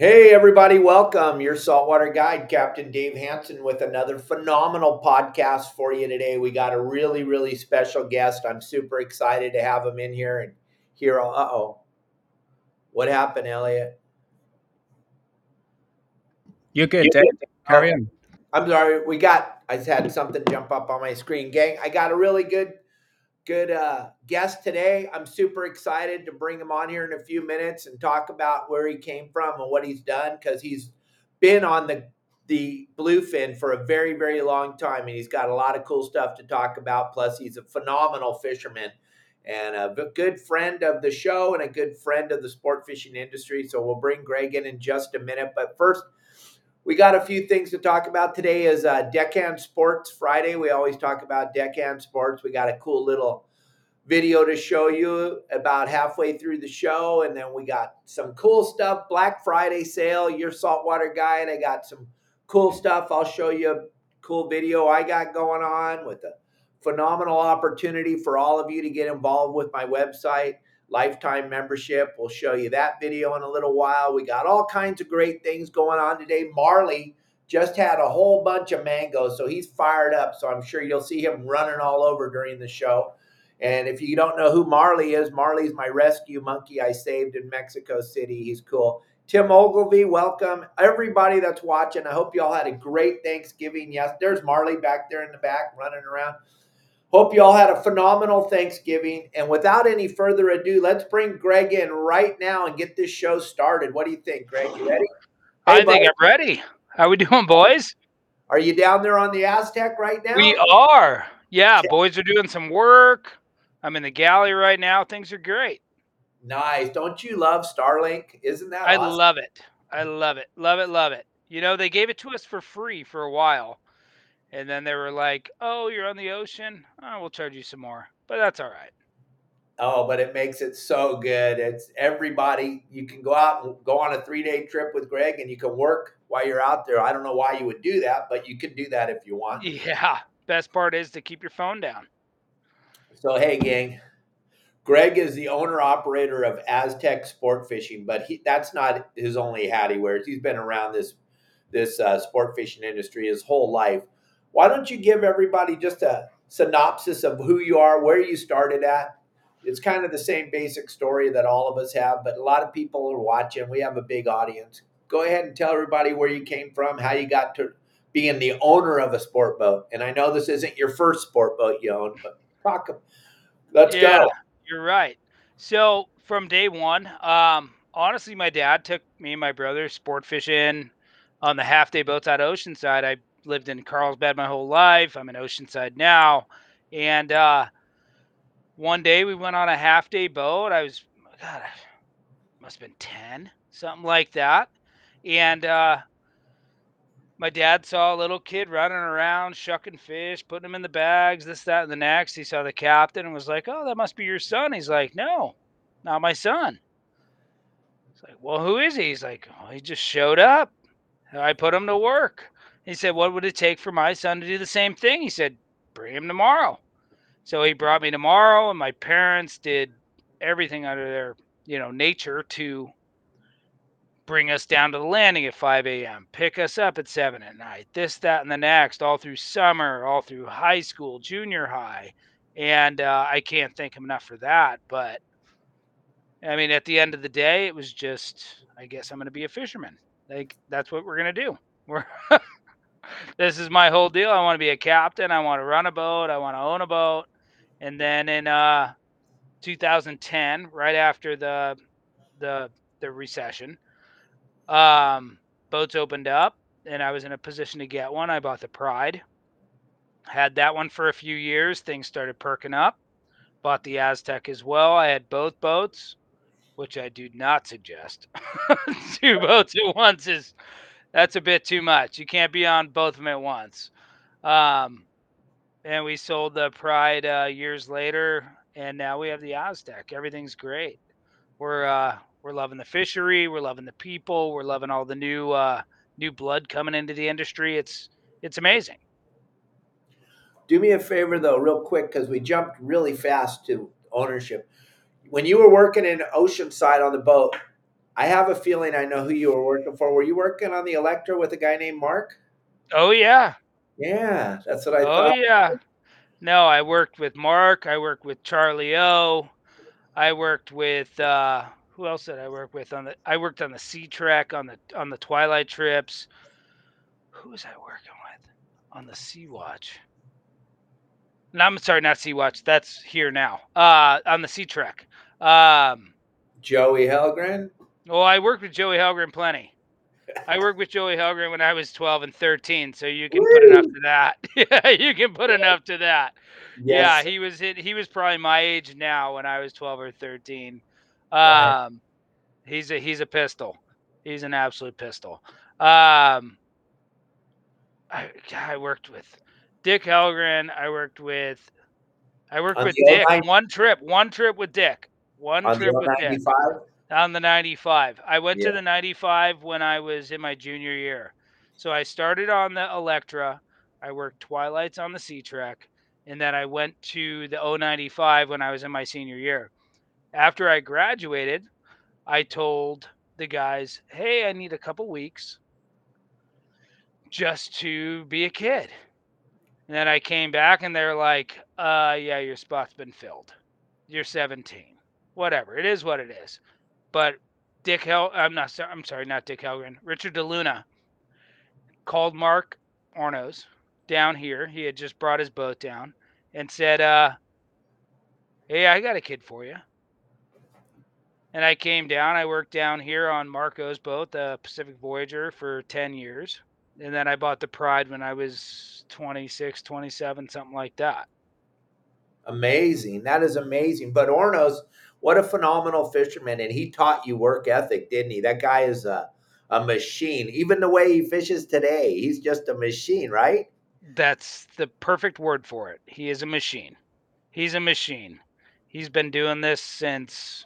Hey, everybody, welcome. Your saltwater guide, Captain Dave Hansen, with another phenomenal podcast for you today. We got a really, really special guest. I'm super excited to have him in here and hear. Uh oh. What happened, Elliot? You're good, Dave. Carry on. I'm sorry. We got, I just had something jump up on my screen. Gang, I got a really good good uh, guest today. I'm super excited to bring him on here in a few minutes and talk about where he came from and what he's done because he's been on the the bluefin for a very very long time and he's got a lot of cool stuff to talk about. Plus, he's a phenomenal fisherman and a good friend of the show and a good friend of the sport fishing industry. So we'll bring Greg in in just a minute, but first we got a few things to talk about. Today is uh, deckhand sports friday. We always talk about deckhand sports. We got a cool little video to show you about halfway through the show and then we got some cool stuff. Black friday sale. Your saltwater guide i got some cool stuff. I'll show you a cool video i got going on with a phenomenal opportunity for all of you to get involved with my website lifetime membership. We'll show you that video in a little while. We got all kinds of great things going on today. Marley just had a whole bunch of mangoes, so he's fired up. So I'm sure you'll see him running all over during the show. And if you don't know who Marley is, Marley's my rescue monkey I saved in Mexico City. He's cool. Tim Ogilvy, welcome. Everybody that's watching, I hope you all had a great Thanksgiving. Yes, there's Marley back there in the back running around. Hope you all had a phenomenal Thanksgiving. And without any further ado, let's bring Greg in right now and get this show started. What do you think, Greg? You ready? Hey, I think I'm ready. How we doing, boys? Are you down there on the Aztec right now? We are. Yeah, yeah, boys are doing some work. I'm in the galley right now. Things are great. Nice. Don't you love Starlink? Isn't that I awesome? love it. I love it. Love it. Love it. You know, they gave it to us for free for a while. And then they were like, "Oh, you're on the ocean. Oh, we'll charge you some more." But that's all right. Oh, but it makes it so good. It's everybody. You can go out and go on a three day trip with Greg, and you can work while you're out there. I don't know why you would do that, but you can do that if you want. Yeah. Best part is to keep your phone down. So hey, gang. Greg is the owner operator of Aztec Sport Fishing, but he, that's not his only hat he wears. He's been around this this uh, sport fishing industry his whole life. Why don't you give everybody just a synopsis of who you are, where you started at? It's kind of the same basic story that all of us have, but a lot of people are watching. We have a big audience. Go ahead and tell everybody where you came from, how you got to being the owner of a sport boat. And I know this isn't your first sport boat you own, but talk. Let's yeah, go. You're right. So from day one, um, honestly, my dad took me and my brother sport fishing on the half day boats out Oceanside. I lived in Carlsbad my whole life. I'm in Oceanside now. And uh, one day we went on a half day boat. I was, God, I must have been 10, something like that. And uh, my dad saw a little kid running around, shucking fish, putting them in the bags, this, that, and the next. He saw the captain and was like, Oh, that must be your son. He's like, No, not my son. It's like, Well, who is he? He's like, Oh, he just showed up. I put him to work. He said, What would it take for my son to do the same thing? He said, Bring him tomorrow. So he brought me tomorrow, and my parents did everything under their, you know, nature to bring us down to the landing at 5 a.m., pick us up at 7 at night, this, that, and the next, all through summer, all through high school, junior high. And uh, I can't thank him enough for that. But I mean, at the end of the day, it was just, I guess I'm going to be a fisherman. Like, that's what we're going to do. We're this is my whole deal. I want to be a captain. I want to run a boat. I want to own a boat. And then in uh, 2010, right after the the the recession, um, boats opened up, and I was in a position to get one. I bought the Pride. Had that one for a few years. Things started perking up. Bought the Aztec as well. I had both boats which I do not suggest. Two boats at once is that's a bit too much. You can't be on both of them at once. Um, and we sold the Pride uh, years later, and now we have the Aztec. Everything's great. We're uh, we're loving the fishery. We're loving the people. We're loving all the new uh, new blood coming into the industry. It's it's amazing. Do me a favor though, real quick, because we jumped really fast to ownership. When you were working in Oceanside on the boat, I have a feeling I know who you were working for. Were you working on the Electra with a guy named Mark? Oh yeah. Yeah, that's what I oh, thought. Oh yeah. No, I worked with Mark. I worked with Charlie O. I worked with uh, who else did I work with on the? I worked on the Sea Trek on the on the Twilight trips. Who was I working with on the Sea Watch? No, I'm sorry, not Sea Watch. That's here now. Uh, on the Sea Trek. Um, Joey Helgren. Well, I worked with Joey Helgren plenty. I worked with Joey Helgren when I was 12 and 13, so you can Woo! put enough to that. yeah, you can put enough to that. Yes. Yeah, he was he was probably my age now when I was 12 or 13. Um, he's a he's a pistol. He's an absolute pistol. Um, I I worked with Dick Helgren. I worked with I worked on with Dick. One trip, one trip with Dick. One on trip with Dick. On the 95. I went yeah. to the 95 when I was in my junior year. So I started on the Electra. I worked Twilights on the Sea Trek. And then I went to the 095 when I was in my senior year. After I graduated, I told the guys, hey, I need a couple weeks just to be a kid. And then I came back and they're like, uh, yeah, your spot's been filled. You're 17. Whatever. It is what it is. But Dick Hel I'm not sorry, I'm sorry, not Dick Helgren. Richard DeLuna called Mark Ornos down here. He had just brought his boat down and said, uh, Hey, I got a kid for you. And I came down. I worked down here on Marco's boat, the Pacific Voyager, for 10 years. And then I bought the Pride when I was 26, 27, something like that. Amazing. That is amazing. But Ornos, what a phenomenal fisherman. And he taught you work ethic, didn't he? That guy is a, a machine. Even the way he fishes today, he's just a machine, right? That's the perfect word for it. He is a machine. He's a machine. He's been doing this since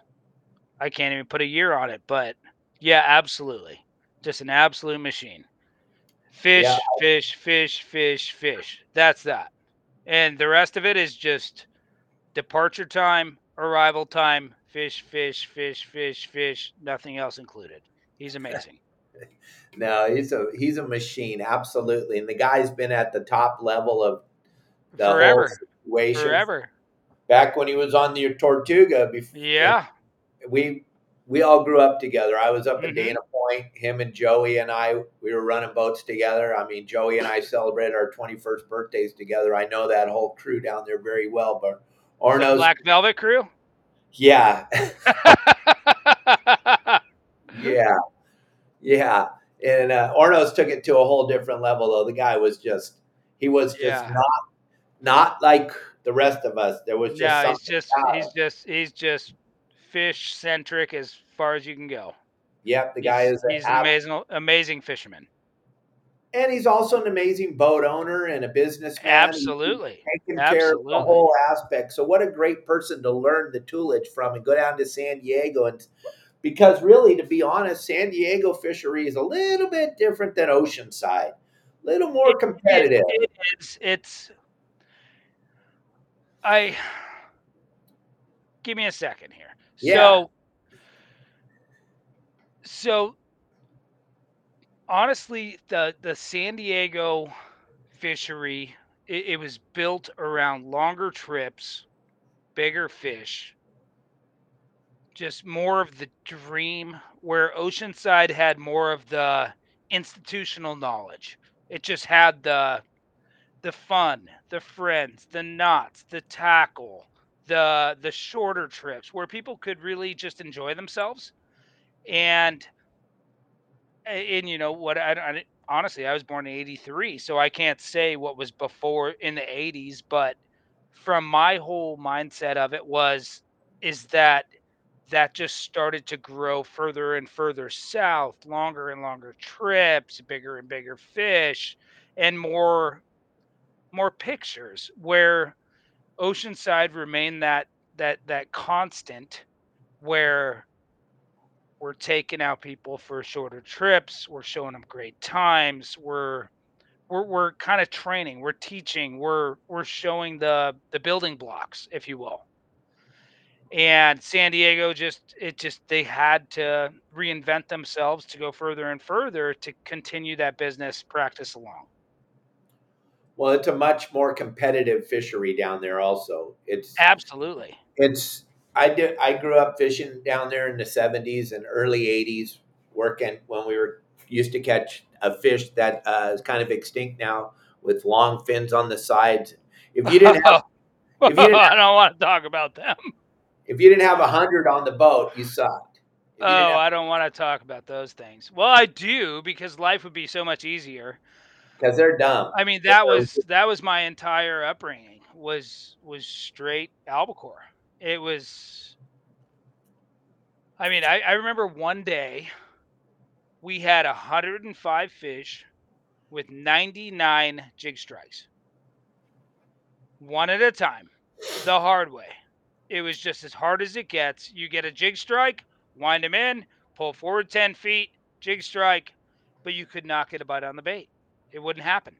I can't even put a year on it, but yeah, absolutely. Just an absolute machine. Fish, yeah. fish, fish, fish, fish. That's that. And the rest of it is just departure time, arrival time, fish, fish, fish, fish, fish, nothing else included. He's amazing. no, he's a he's a machine, absolutely. And the guy's been at the top level of the Forever. whole situation. Forever. Back when he was on the Tortuga before Yeah. We we all grew up together. I was up mm-hmm. in Dana Point. Him and Joey and I, we were running boats together. I mean, Joey and I celebrated our 21st birthdays together. I know that whole crew down there very well. But Orno's Black Velvet crew. Yeah. yeah. Yeah. And uh, Ornos took it to a whole different level, though. The guy was just, he was just yeah. not, not like the rest of us. There was just, yeah, he's just, he's just, he's just fish centric as far as you can go. Yep, the guy is. He's an amazing, amazing fisherman and he's also an amazing boat owner and a businessman. Absolutely, taking Absolutely. care of the whole aspect. So, what a great person to learn the toolage from and go down to San Diego and because really, to be honest, San Diego fishery is a little bit different than Oceanside, a little more competitive. It, it, it's it's I give me a second here. Yeah. So so honestly, the the San Diego fishery it, it was built around longer trips, bigger fish, just more of the dream. Where Oceanside had more of the institutional knowledge. It just had the the fun, the friends, the knots, the tackle, the the shorter trips where people could really just enjoy themselves. And and you know what I, I honestly i was born in 83 so i can't say what was before in the 80s but from my whole mindset of it was is that that just started to grow further and further south, longer and longer trips, bigger and bigger fish, and more more pictures where Oceanside remained that that that constant where we're taking out people for shorter trips, we're showing them great times, we're we're, we're kind of training, we're teaching, we're we're showing the the building blocks, if you will and San Diego just it just they had to reinvent themselves to go further and further to continue that business practice along. Well, it's a much more competitive fishery down there also. It's Absolutely. It's I did I grew up fishing down there in the 70s and early 80s working when we were used to catch a fish that uh, is kind of extinct now with long fins on the sides. If you didn't have, if you didn't I don't want to talk about them. If you didn't have a hundred on the boat, you sucked. You oh, have- I don't want to talk about those things. Well, I do because life would be so much easier. Because they're dumb. I mean, that was that was my entire upbringing was was straight albacore. It was. I mean, I, I remember one day we had 105 fish with 99 jig strikes, one at a time, the hard way. It was just as hard as it gets. You get a jig strike, wind them in, pull forward 10 feet, jig strike, but you could not get a bite on the bait. It wouldn't happen.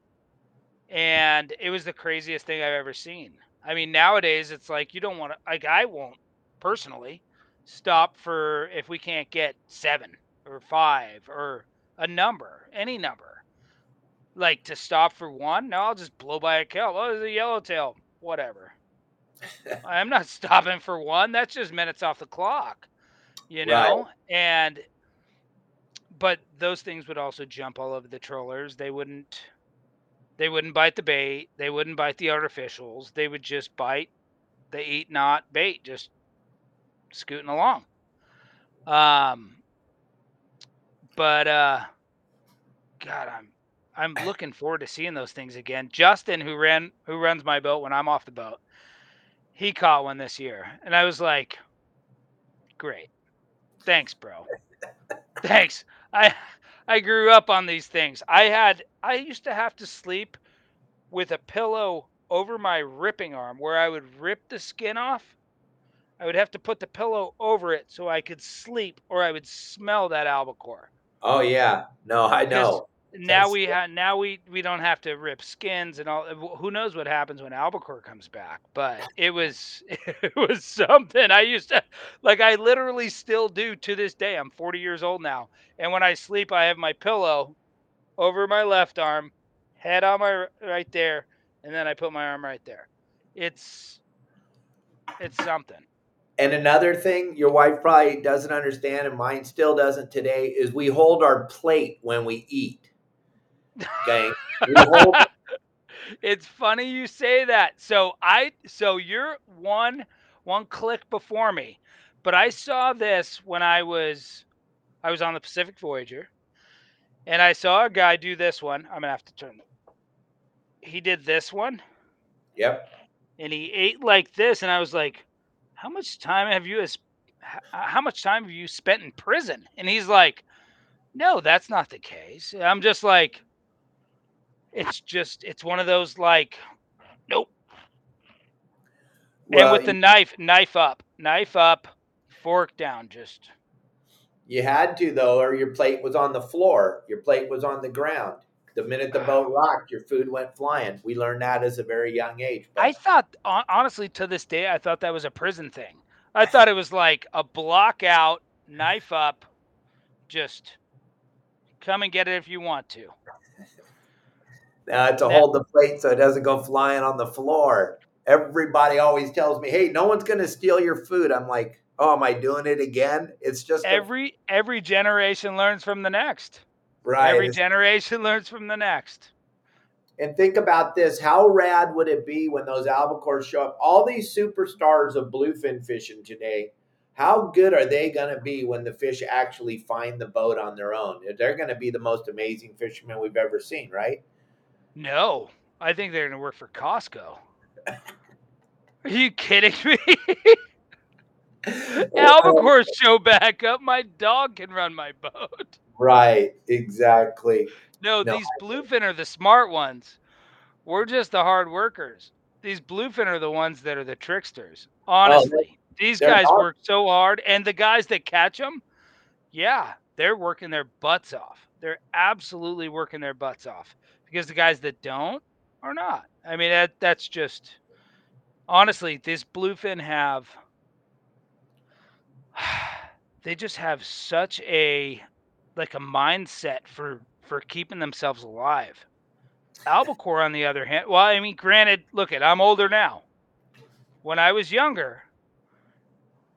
And it was the craziest thing I've ever seen. I mean, nowadays it's like you don't want to, like, I won't personally stop for if we can't get seven or five or a number, any number. Like to stop for one, no, I'll just blow by a kelp. Oh, it's a yellowtail, whatever. I'm not stopping for one. That's just minutes off the clock, you know? Right. And, but those things would also jump all over the trollers. They wouldn't, they wouldn't bite the bait. They wouldn't bite the artificials. They would just bite the eat not bait, just scooting along. Um, but, uh, God, I'm, I'm looking forward to seeing those things again. Justin, who ran, who runs my boat when I'm off the boat, he caught one this year, and I was like, "Great, thanks, bro. thanks." I I grew up on these things. I had I used to have to sleep with a pillow over my ripping arm where I would rip the skin off. I would have to put the pillow over it so I could sleep or I would smell that albacore. Oh yeah. No, I know now we have now we we don't have to rip skins and all who knows what happens when albacore comes back but it was it was something. I used to like i literally still do to this day. I'm 40 years old now and when i sleep i have my pillow over my left arm head on my right there and then i put my arm right there. It's it's something. And another thing your wife probably doesn't understand and mine still doesn't today is we hold our plate when we eat Okay. it's funny you say that. So I so you're one one click before me. But I saw this when I was I was on the Pacific Voyager and I saw a guy do this one. I'm gonna have to turn he did this one. Yep. And he ate like this, and I was like, "How much time have you? How much time have you spent in prison?" And he's like, "No, that's not the case." I'm just like, it's just it's one of those like nope. Well, and with the knife, knife up, knife up, fork down, just. You had to though, or your plate was on the floor. Your plate was on the ground. The minute the boat rocked, your food went flying. We learned that as a very young age. But... I thought, honestly, to this day, I thought that was a prison thing. I thought it was like a block out, knife up, just come and get it if you want to uh, to hold the plate so it doesn't go flying on the floor. Everybody always tells me, "Hey, no one's going to steal your food." I'm like, "Oh, am I doing it again?" It's just every a- every generation learns from the next. Right. Every generation learns from the next. And think about this: how rad would it be when those albacores show up? All these superstars of bluefin fishing today. How good are they going to be when the fish actually find the boat on their own? They're going to be the most amazing fishermen we've ever seen, right? No, I think they're going to work for Costco. Are you kidding me? Albacore show back up. My dog can run my boat. Right, exactly. No, no these bluefin are the smart ones. We're just the hard workers. These bluefin are the ones that are the tricksters. Oh, Honestly, oh, these guys work so hard, and the guys that catch them, yeah, they're working their butts off. They're absolutely working their butts off because the guys that don't are not. I mean, that that's just honestly, this bluefin have they just have such a like a mindset for for keeping themselves alive. Albacore, on the other hand, well, I mean, granted, look at I'm older now. When I was younger,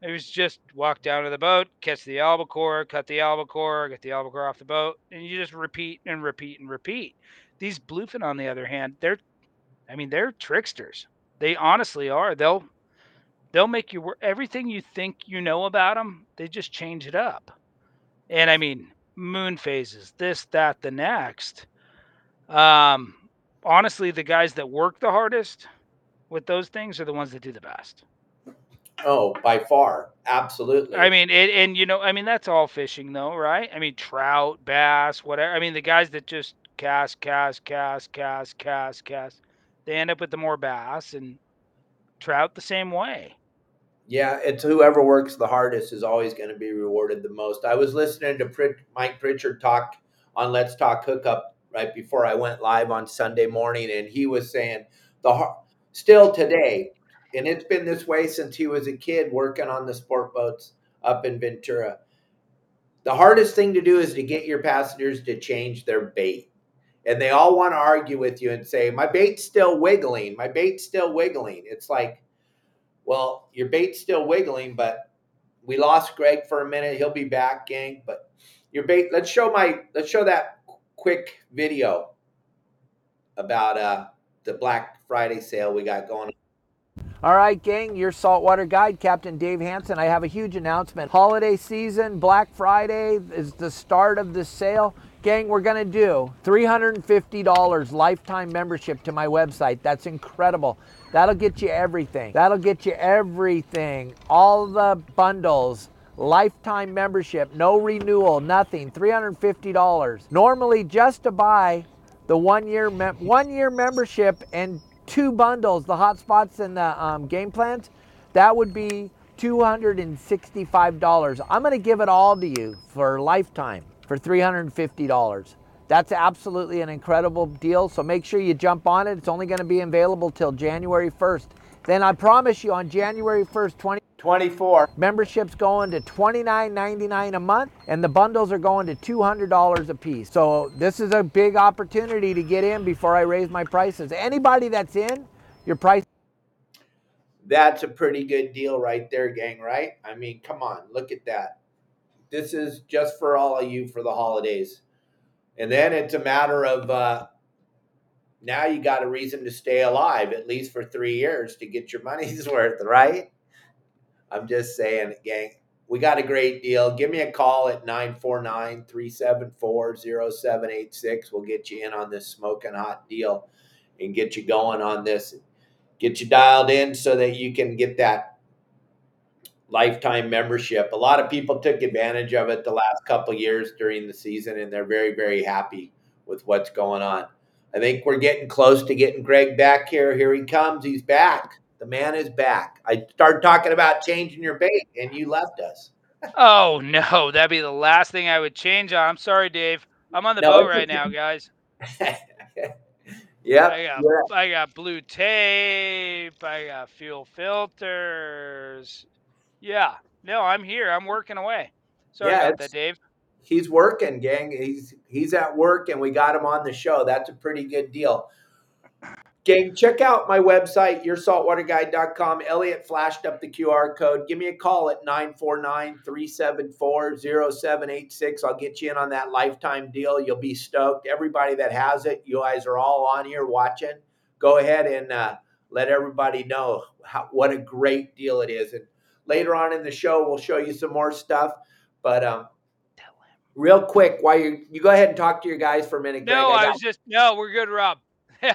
it was just walk down to the boat, catch the albacore, cut the albacore, get the albacore off the boat, and you just repeat and repeat and repeat. These bluefin, on the other hand, they're, I mean, they're tricksters. They honestly are. They'll, they'll make you work everything you think you know about them. They just change it up. And I mean, moon phases, this, that, the next. Um, honestly, the guys that work the hardest with those things are the ones that do the best. Oh, by far, absolutely. I mean, it, and you know, I mean that's all fishing, though, right? I mean, trout, bass, whatever. I mean, the guys that just cast, cast, cast, cast, cast, cast, they end up with the more bass and trout the same way. Yeah, it's whoever works the hardest is always going to be rewarded the most. I was listening to Mike Pritchard talk on Let's Talk Hookup right before I went live on Sunday morning, and he was saying the still today, and it's been this way since he was a kid working on the sport boats up in Ventura. The hardest thing to do is to get your passengers to change their bait. And they all want to argue with you and say, My bait's still wiggling. My bait's still wiggling. It's like, well, your bait's still wiggling, but we lost Greg for a minute. He'll be back, gang. But your bait, let's show my let's show that quick video about uh the Black Friday sale we got going on. all right, gang, your saltwater guide, Captain Dave Hansen. I have a huge announcement. Holiday season, Black Friday is the start of the sale. Gang, we're going to do $350 lifetime membership to my website. That's incredible. That'll get you everything. That'll get you everything. All the bundles, lifetime membership, no renewal, nothing. $350. Normally, just to buy the one year one year membership and two bundles, the hotspots and the um, game plans, that would be $265. I'm going to give it all to you for lifetime for $350. That's absolutely an incredible deal. So make sure you jump on it. It's only going to be available till January 1st. Then I promise you on January 1st, 20 24. Memberships going to $29.99 a month, and the bundles are going to $200 a piece. So this is a big opportunity to get in before I raise my prices. Anybody that's in, your price. That's a pretty good deal right there, gang, right? I mean, come on, look at that. This is just for all of you for the holidays. And then it's a matter of uh, now you got a reason to stay alive, at least for three years, to get your money's worth, right? I'm just saying, gang, we got a great deal. Give me a call at 949 374 0786. We'll get you in on this smoking hot deal and get you going on this. Get you dialed in so that you can get that lifetime membership. A lot of people took advantage of it the last couple years during the season, and they're very, very happy with what's going on. I think we're getting close to getting Greg back here. Here he comes. He's back. The man is back. I started talking about changing your bait, and you left us. oh no, that'd be the last thing I would change on. I'm sorry, Dave. I'm on the no, boat right now, guys. Yeah, I got yeah. I got blue tape. I got fuel filters. Yeah. No, I'm here. I'm working away. Sorry yeah, about that, Dave. He's working, gang. He's he's at work, and we got him on the show. That's a pretty good deal. Gang, check out my website, yoursaltwaterguide.com. Elliot flashed up the QR code. Give me a call at 949 374 0786. I'll get you in on that lifetime deal. You'll be stoked. Everybody that has it, you guys are all on here watching. Go ahead and uh, let everybody know how, what a great deal it is. And later on in the show, we'll show you some more stuff. But um, real quick, while you you go ahead and talk to your guys for a minute. No, Greg, I, I was just no, we're good, Rob.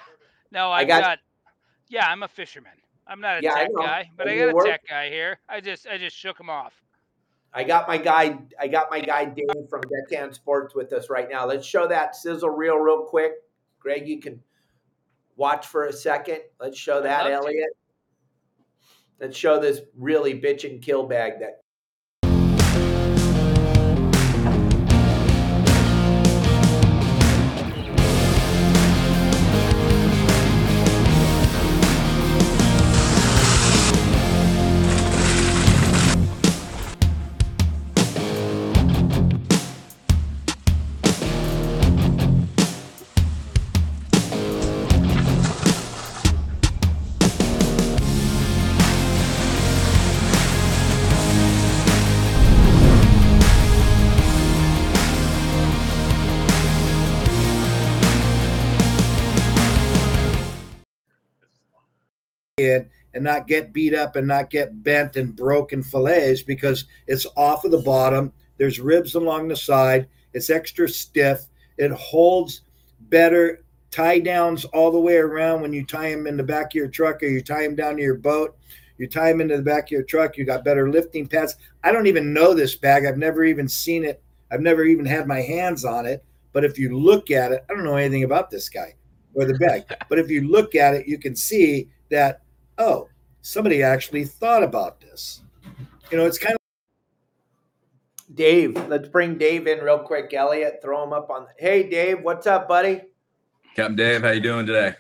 No, I've I got, got, Yeah, I'm a fisherman. I'm not a Yeah, tech guy, but And I got a work- tech guy here. I just I just shook him off. I got my guy. I got my guy Dave from Deckhand Sports with us right now. Let's show that sizzle reel real quick. Greg, you can watch for a second. Let's show that, love to. Elliot. Let's show this really bitch and kill bag that and not get beat up and not get bent and broken fillets because it's off of the bottom. There's ribs along the side. It's extra stiff. It holds better tie downs all the way around when you tie them in the back of your truck or you tie them down to your boat. You tie them into the back of your truck. You got better lifting pads. I don't even know this bag. I've never even seen it. I've never even had my hands on it. But if you look at it, I don't know anything about this guy or the bag. but if you look at it, you can see that oh, somebody actually thought about this. You know, it's kind of Dave. Let's bring Dave in real quick. Elliot, throw him up on. Hey, Dave, what's up, buddy? Captain Dave, how you doing today?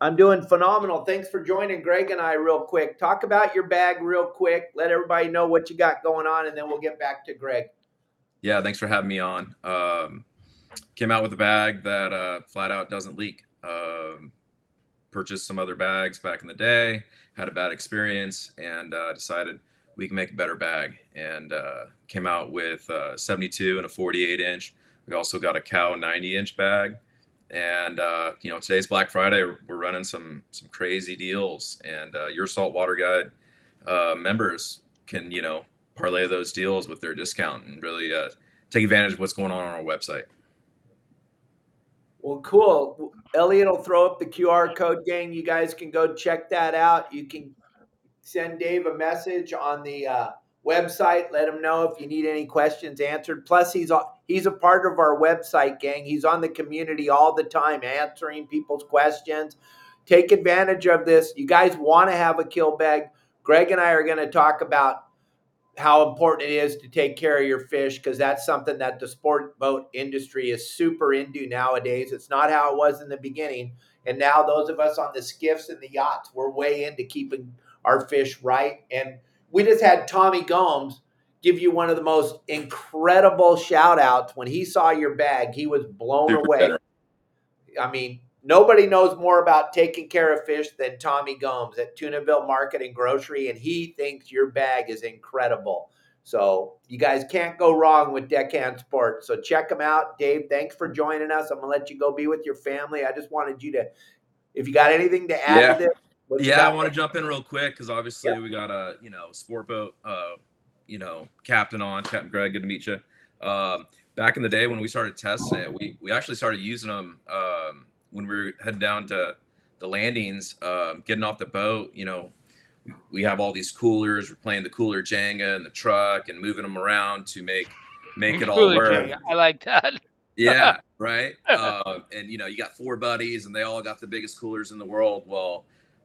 I'm doing phenomenal. Thanks for joining Greg and I real quick. Talk about your bag real quick. Let everybody know what you got going on, and then we'll get back to Greg. Yeah, thanks for having me on. Um, came out with a bag that uh, flat out doesn't leak. Um, purchased some other bags back in the day, had a bad experience, and uh, decided we can make a better bag. And uh, came out with uh, 72 and a 48 inch. We also got a cow 90 inch bag. And uh, you know, today's Black Friday. We're running some some crazy deals, and uh, your saltwater guide uh, members can you know parlay those deals with their discount and really take advantage of what's going on on our website. Well, cool. Elliot will throw up the QR code, gang. You guys can go check that out. You can send Dave a message on the uh, website. Let him know if you need any questions answered. Plus, he's he's a part of our website, gang. He's on the community all the time, answering people's questions. Take advantage of this. You guys want to have a kill bag. Greg and I are going to talk about how important it is to take care of your fish because that's something that the sport boat industry is super into nowadays. It's not how it was in the beginning. And now those of us on the skiffs and the yachts, we're way into keeping our fish right. And we just had Tommy Gomes give you one of the most incredible shout outs. When he saw your bag, he was blown away. I mean, nobody knows more about taking care of fish than Tommy Gomes at Tunaville Market and Grocery, and he thinks your bag is incredible. So you guys can't go wrong with Deckhand Sports. So check them out. Dave, thanks for joining us. I'm gonna let you go be with your family. I just wanted you to, if you got anything to add Yeah. to this. Yeah, I want to jump in real quick because obviously Yeah. we got a you know sport boat, uh, you know captain on Captain Greg. Good to meet you. Um, back in the day when we started testing it, we we actually started using them um, when we were heading down to the landings, um, getting off the boat. You know, we have all these coolers. We're playing the cooler Jenga in the truck and moving them around to make make it all Cooler work. I like that. Yeah, right. Um, and you know, you got four buddies, and they all got the biggest coolers in the world. Well,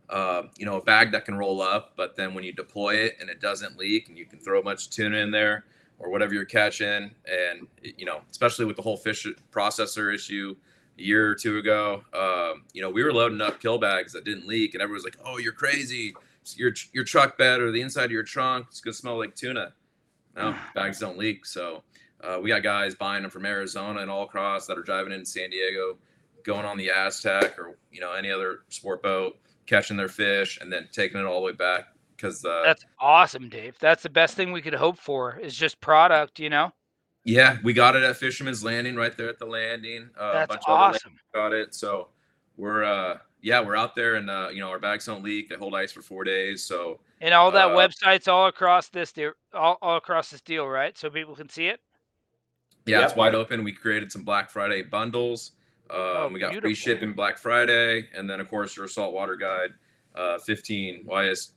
uh, you know, a bag that can roll up, but then when you deploy it and it doesn't leak, and you can throw a bunch of tuna in there or whatever you're catching, and you know, especially with the whole fish processor issue a year or two ago, um, you know, we were loading up kill bags that didn't leak, and everyone was like, "Oh, you're crazy! Your your truck bed or the inside of your trunk is gonna smell like tuna." No, bags don't leak, so. Uh, we got guys buying them from Arizona and all across that are driving in San Diego, going on the Aztec or you know any other sport boat, catching their fish and then taking it all the way back because uh, That's awesome, Dave. That's the best thing we could hope for is just product, you know? Yeah, we got it at Fisherman's Landing right there at the landing. Uh, a That's bunch of awesome. got it. So we're uh yeah we're out there and uh you know our bags don't leak. They hold ice for four days. So And all that Uh, websites all across this deal, all, all across this deal, right? So people can see it. yeah, it's wide open. We created some Black Friday bundles. Um, Oh, we got free shipping Black Friday, and then of course your saltwater guide uh, 15 YS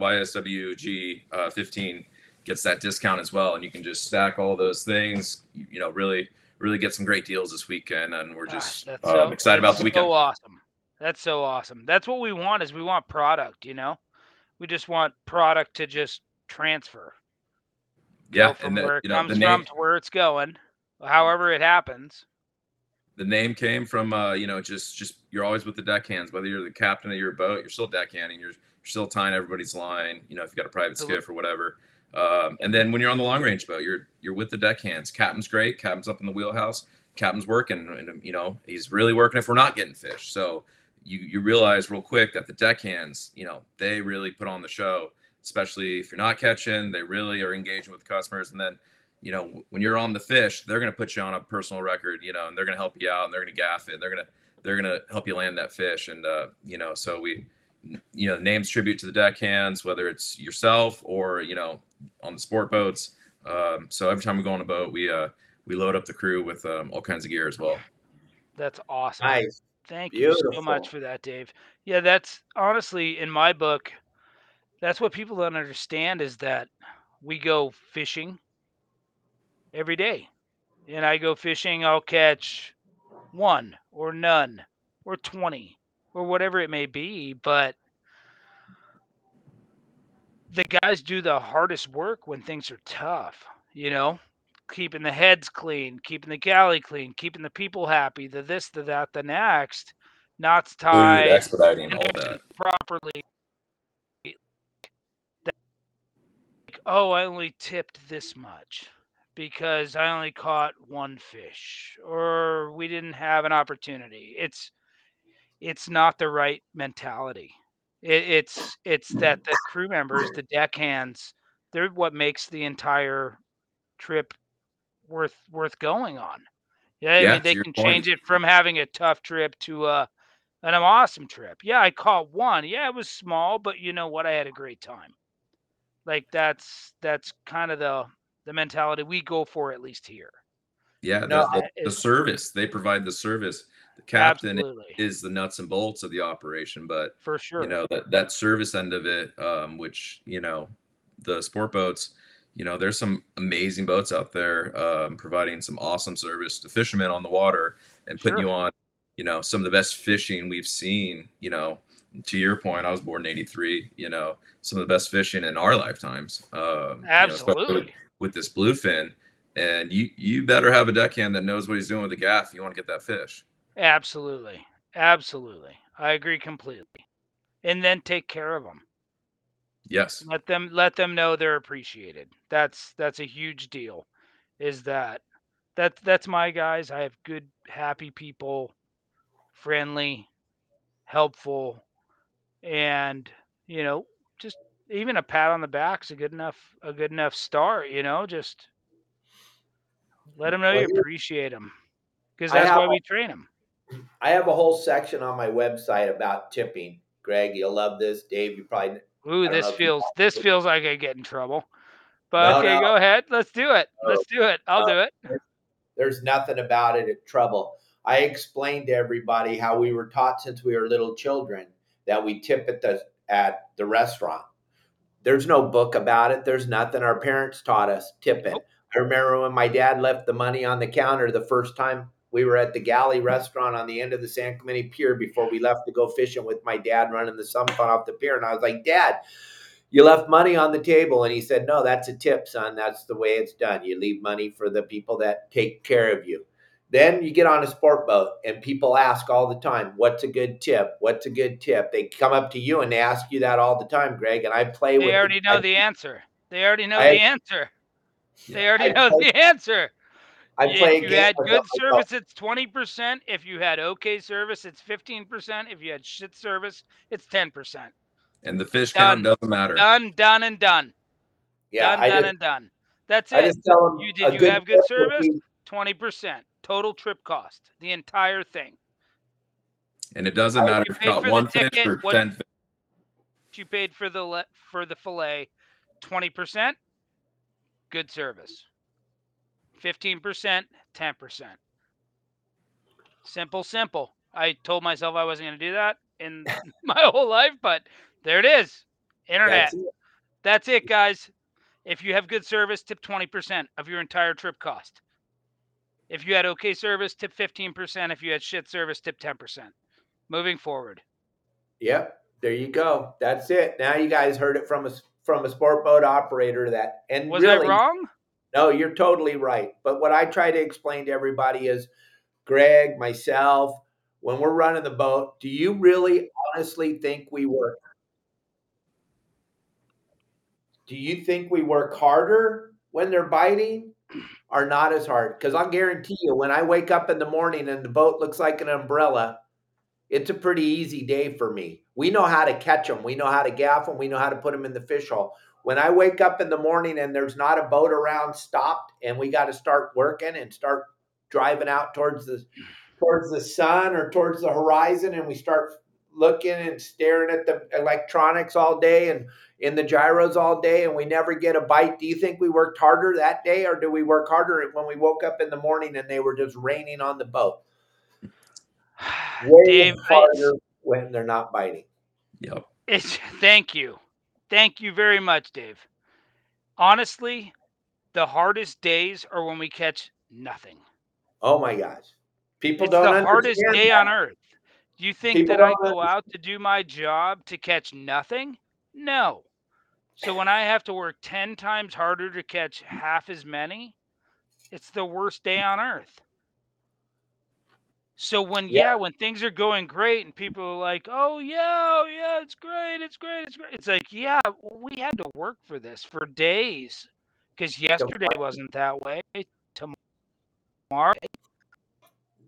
YSWG uh, 15 gets that discount as well, and you can just stack all those things. You, know, really really get some great deals this weekend, and we're just Gosh, um, so- excited about the weekend. That's so awesome. That's so awesome. That's what we want is we want product, you know? We just want product to just transfer. yeah, from and the, where it you know comes the name from to where it's going. However it happens. the name came from uh, you know just just you're always with the deckhands, whether you're the captain of your boat, you're still deckhanding, you're, you're still tying everybody's line. You know, if you've got a private skiff or whatever. Um, and then when you're on the long range boat, you're you're with the deckhands. Captain's great. Captain's up in the wheelhouse. Captain's working, and you know he's really working if we're not getting fish. So you you realize real quick that the deckhands, you know, they really put on the show, especially if you're not catching. They really are engaging with customers, and then you know when you're on the fish, they're going to put you on a personal record, you know, and they're going to help you out, and they're going to gaff it. They're going to they're going to help you land that fish, and uh, you know, so we you know names tribute to the deckhands, whether it's yourself or you know on the sport boats. Um, so every time we go on a boat, we uh we load up the crew with um, all kinds of gear as well. That's awesome. Nice. Thank you so much for that, Dave. Yeah, that's honestly in my book, that's what people don't understand is that we go fishing every day. And I go fishing, I'll catch one or none or 20 or whatever it may be, but the guys do the hardest work when things are tough, you know? Keeping the heads clean, keeping the galley clean, keeping the people happy, the this, the that, the next, knots tied, expediting, all that. properly. Like, oh, I only tipped this much because I only caught one fish, or we didn't have an opportunity. It's it's not the right mentality. It, it's it's that the crew members, the deckhands, they're what makes the entire trip worth worth going on. Yeah, I Yeah, mean they can point. change it from having a tough trip to a an awesome trip. Yeah, I caught one. Yeah, it was small, but you know what? I had a great time. Like that's that's kind of the the mentality we go for at least here. Yeah, No, the, the, I- the service they provide the service. The captain Absolutely, is the nuts and bolts of the operation, but for sure. you know that that service end of it, um, which you know the sport boats, you know, there's some amazing boats out there um, providing some awesome service to fishermen on the water and putting Sure. you on, you know, some of the best fishing we've seen. You know, to your point, I was born in '83. You know, some of the best fishing in our lifetimes. Um, you know, with- Absolutely. with this bluefin. And you you better have a deckhand that knows what he's doing with the gaff. if You want to get that fish. Absolutely. Absolutely. I agree completely. And then take care of them. Yes. Let them let them know they're appreciated. That's that's a huge deal. Is that that that's my guys. I have good happy people, friendly, helpful, and you know, just even a pat on the back's a good enough a good enough start, you know, just let them know you appreciate them. Cuz that's why we train them. I have a whole section on my website about tipping. Greg, you'll love this. Dave, you probably Ooh, this know if you feels this to- feels like I get in trouble. But No, okay, no. go ahead. Let's do it. No. Let's do it. I'll No. do it. there's nothing about it at trouble. I explained to everybody how we were taught since we were little children that we tip at the at the restaurant. There's no book about it. There's nothing. Our parents taught us tipping. Nope. I remember when my dad left the money on the counter the first time we were at the Galley restaurant on the end of the San Clemente Pier before we left to go fishing with my dad running the sun fun off the pier. And I was like, Dad, you left money on the table. And he said, No, that's a tip, son. That's the way it's done. You leave money for the people that take care of you. Then you get on a sport boat and people ask all the time, What's a good tip? What's a good tip? They come up to you and they ask you that all the time, Greg. And I play with They the- already know I- the answer. They already know I- the answer. They already I know play- the answer. I play a if you had good them. I go, service, it's twenty percent. If you had okay service, it's fifteen percent. If you had shit service, it's ten percent. And the fish Done. count doesn't matter. Done, done, and done. Yeah, done, I done, just, and done. That's I it. just tell them You- did you have good service? Twenty percent total trip cost. The entire thing. And it doesn't matter you if paid you for got the one fish ticket, or what- ten fish. You paid for the le- for the fillet. Twenty percent. Good service. Fifteen percent. Ten percent. Simple, simple. I told myself I wasn't going to do that. in my whole life, but there it is. Internet. That's it. That's it, guys. If you have good service, tip 20% of your entire trip cost. If you had okay service, tip 15%. If you had shit service, tip 10%. Moving forward. Yep, there you go. That's it. Now you guys heard it from a s- from a sport boat operator that and Was really I wrong? no, you're totally right. But what I try to explain to everybody is Greg, myself, when we're running the boat, do you really honestly think we work do you think we work harder when they're biting or not as hard? Because I'll guarantee you, when I wake up in the morning and the boat looks like an umbrella, it's a pretty easy day for me. We know how to catch them. We know how to gaff them. We know how to put them in the fish hole. When I wake up in the morning and there's not a boat around stopped and we got to start working and start driving out towards the towards the sun or towards the horizon and we start looking and staring at the electronics all day and in the gyros all day and we never get a bite. Do you think we worked harder that day or do we work harder when we woke up in the morning and they were just raining on the boat? Way Dave, I- harder when they're not biting. Yep. It's thank you. Thank you very much, Dave. Honestly, the hardest days are when we catch nothing. Oh my gosh. People It's don't the hardest day that. on earth. Do you think People that I don't go out to do my job to catch nothing? No. So when I have to work 10 times harder to catch half as many, it's the worst day on earth. So when Yeah. yeah, when things are going great and people are like, "Oh yeah, oh yeah, it's great, it's great, it's great." It's like, "Yeah, we had to work for this for days cuz yesterday wasn't that way. Tomorrow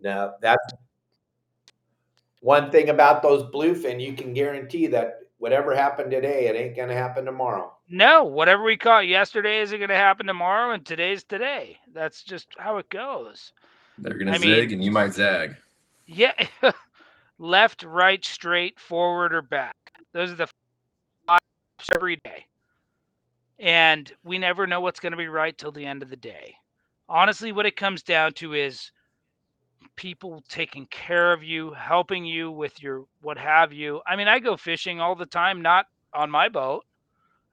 No, that's one thing about those bluefin. You can guarantee that whatever happened today, it ain't gonna happen tomorrow. No, whatever we caught yesterday isn't going to happen tomorrow, and today's today. That's just how it goes. They're gonna I mean- zig and you might zag. Yeah, left, right, straight, forward, or back. Those are the five every day, and we never know what's going to be right till the end of the day. Honestly, what it comes down to is people taking care of you, helping you with your what have you. I mean, I go fishing all the time, not on my boat.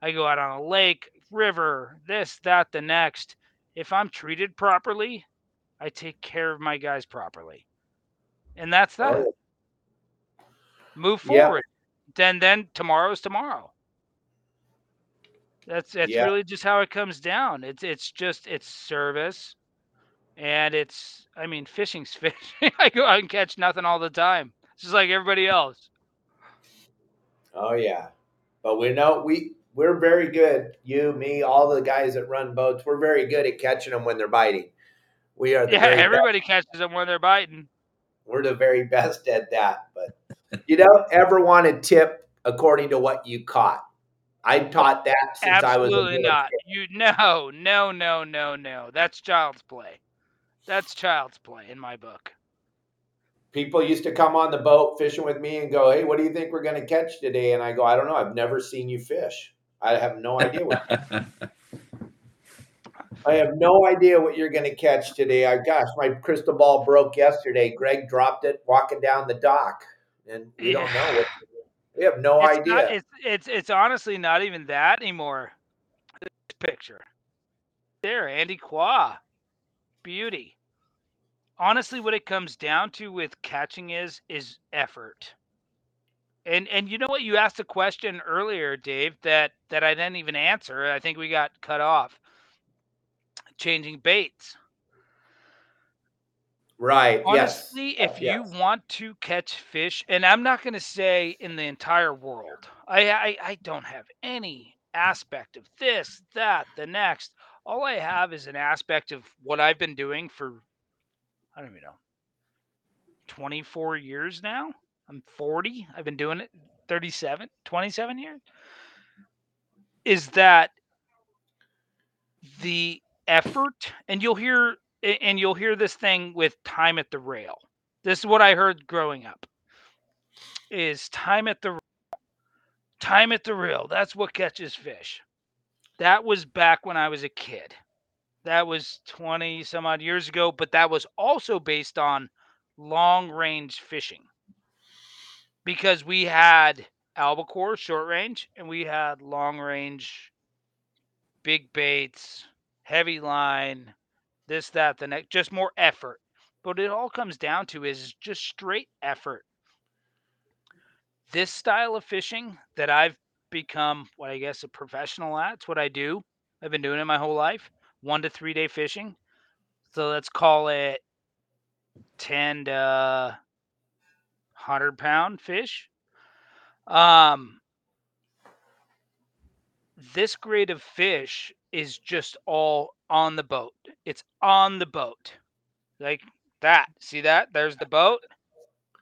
I go out on a lake, river, this, that, the next. If I'm treated properly, I take care of my guys properly. And that's that. Oh, Move Yeah. forward. Then then tomorrow's tomorrow. That's that's Yeah. really just how it comes down. It's it's just it's service and it's I mean fishing's fishing. I go out and catch nothing all the time. It's Just like everybody else. Oh yeah, but we know we we're very good. You, me, all the guys that run boats, we're very good at catching them when they're biting. We are the Yeah, very best. everybody catches them when they're biting. We're the very best at that. But you don't ever want to tip according to what you caught. I taught that since I was a Absolutely little not. kid. You no, no, no, no, no. That's child's play. That's child's play in my book. People used to come on the boat fishing with me and go, "Hey, what do you think we're going to catch today?" And I go, "I don't know. I've never seen you fish. I have no idea what I have no idea what you're going to catch today. I gosh, my crystal ball broke yesterday. Greg dropped it walking down the dock, and we don't know what. We have no it's idea. Not, it's it's it's honestly not even that anymore. This picture. There, Andy Qua. Beauty. Honestly, what it comes down to with catching is is effort. And and you know what? You asked a question earlier, Dave, that that I didn't even answer. I think we got cut off. Changing baits. right? Honestly, yes. if yes. you want to catch fish, and I'm not going to say in the entire world, I, I I don't have any aspect of this, that, the next. All I have is an aspect of what I've been doing for I don't even know 24 years now. I'm 40. I've been doing it 37, 27 years. Is that the effort and you'll hear and you'll hear this thing with time at the rail. This is what I heard growing up. Is time at the time at the rail. That's what catches fish. That was back when I was a kid. That was 20 some odd years ago, but that was also based on long range fishing. because we had albacore short range and we had long range big baits, heavy line, this, that, the next, just more effort. But it all comes down to is just straight effort. This style of fishing that I've become what I guess a professional at, it's what I do. I've been doing it my whole life. One to three day fishing. So let's call it 10 to 100 pound fish. Um, this grade of fish is just all on the boat. It's on the boat. Like that. See that? There's the boat.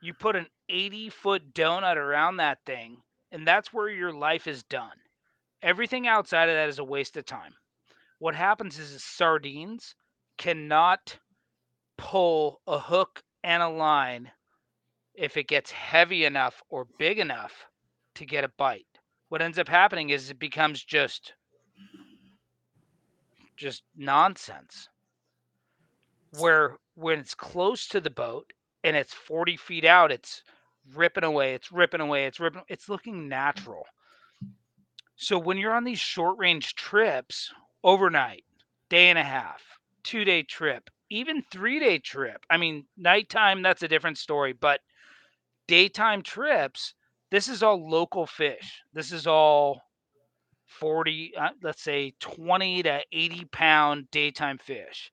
You put an 80 foot donut around that thing, and that's where your life is done. Everything outside of that is a waste of time. What happens is, is sardines cannot pull a hook and a line if it gets heavy enough or big enough to get a bite. What ends up happening is it becomes just just nonsense. Where when it's close to the boat and it's 40 feet out, it's ripping away, it's ripping away, it's ripping, it's looking natural. So when you're on these short range trips, overnight, day and a half, two day trip, even three day trip. I mean, nighttime, that's a different story, but daytime trips, this is all local fish. This is all 40, uh, let's say 20 to 80 pound daytime fish.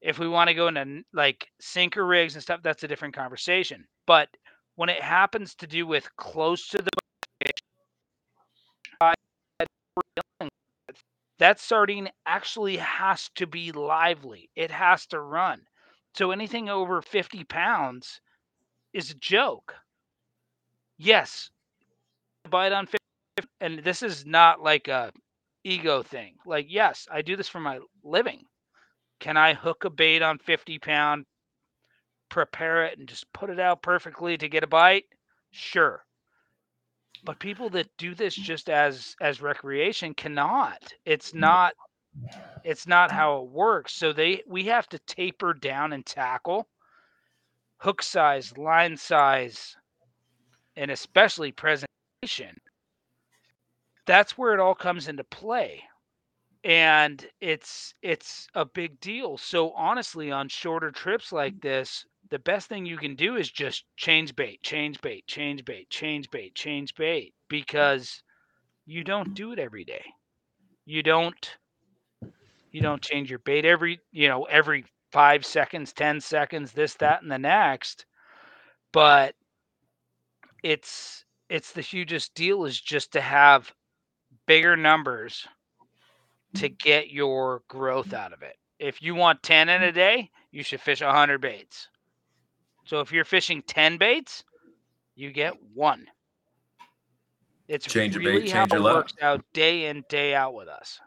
If we want to go into like sinker rigs and stuff, that's a different conversation. But when it happens to do with close to the that sardine actually has to be lively. It has to run. So anything over 50 pounds is a joke. Yes, bite on 50, and this is not like a ego thing. Like, yes, I do this for my living. Can I hook a bait on 50 pound, prepare it, and just put it out perfectly to get a bite? Sure. But people that do this mm. just as as recreation cannot. It's mm. not it's not how it works. So they we have to taper down and tackle hook size, line size, and especially presentation. That's where it all comes into play. And it's it's a big deal. So honestly, on shorter trips like mm. this, the best thing you can do is just change bait, change bait, change bait, change bait, change bait because you don't do it every day. You don't you don't change your bait every, you know, every 5 seconds, 10 seconds, this that and the next. But it's it's the hugest deal is just to have bigger numbers to mm. get your growth mm. out of it. If you want 10 in a mm. day, you should fish 100 baits. So if you're fishing 10 baits, you get one. It's change really your bait, how change your it luck. works out day in, day out with us.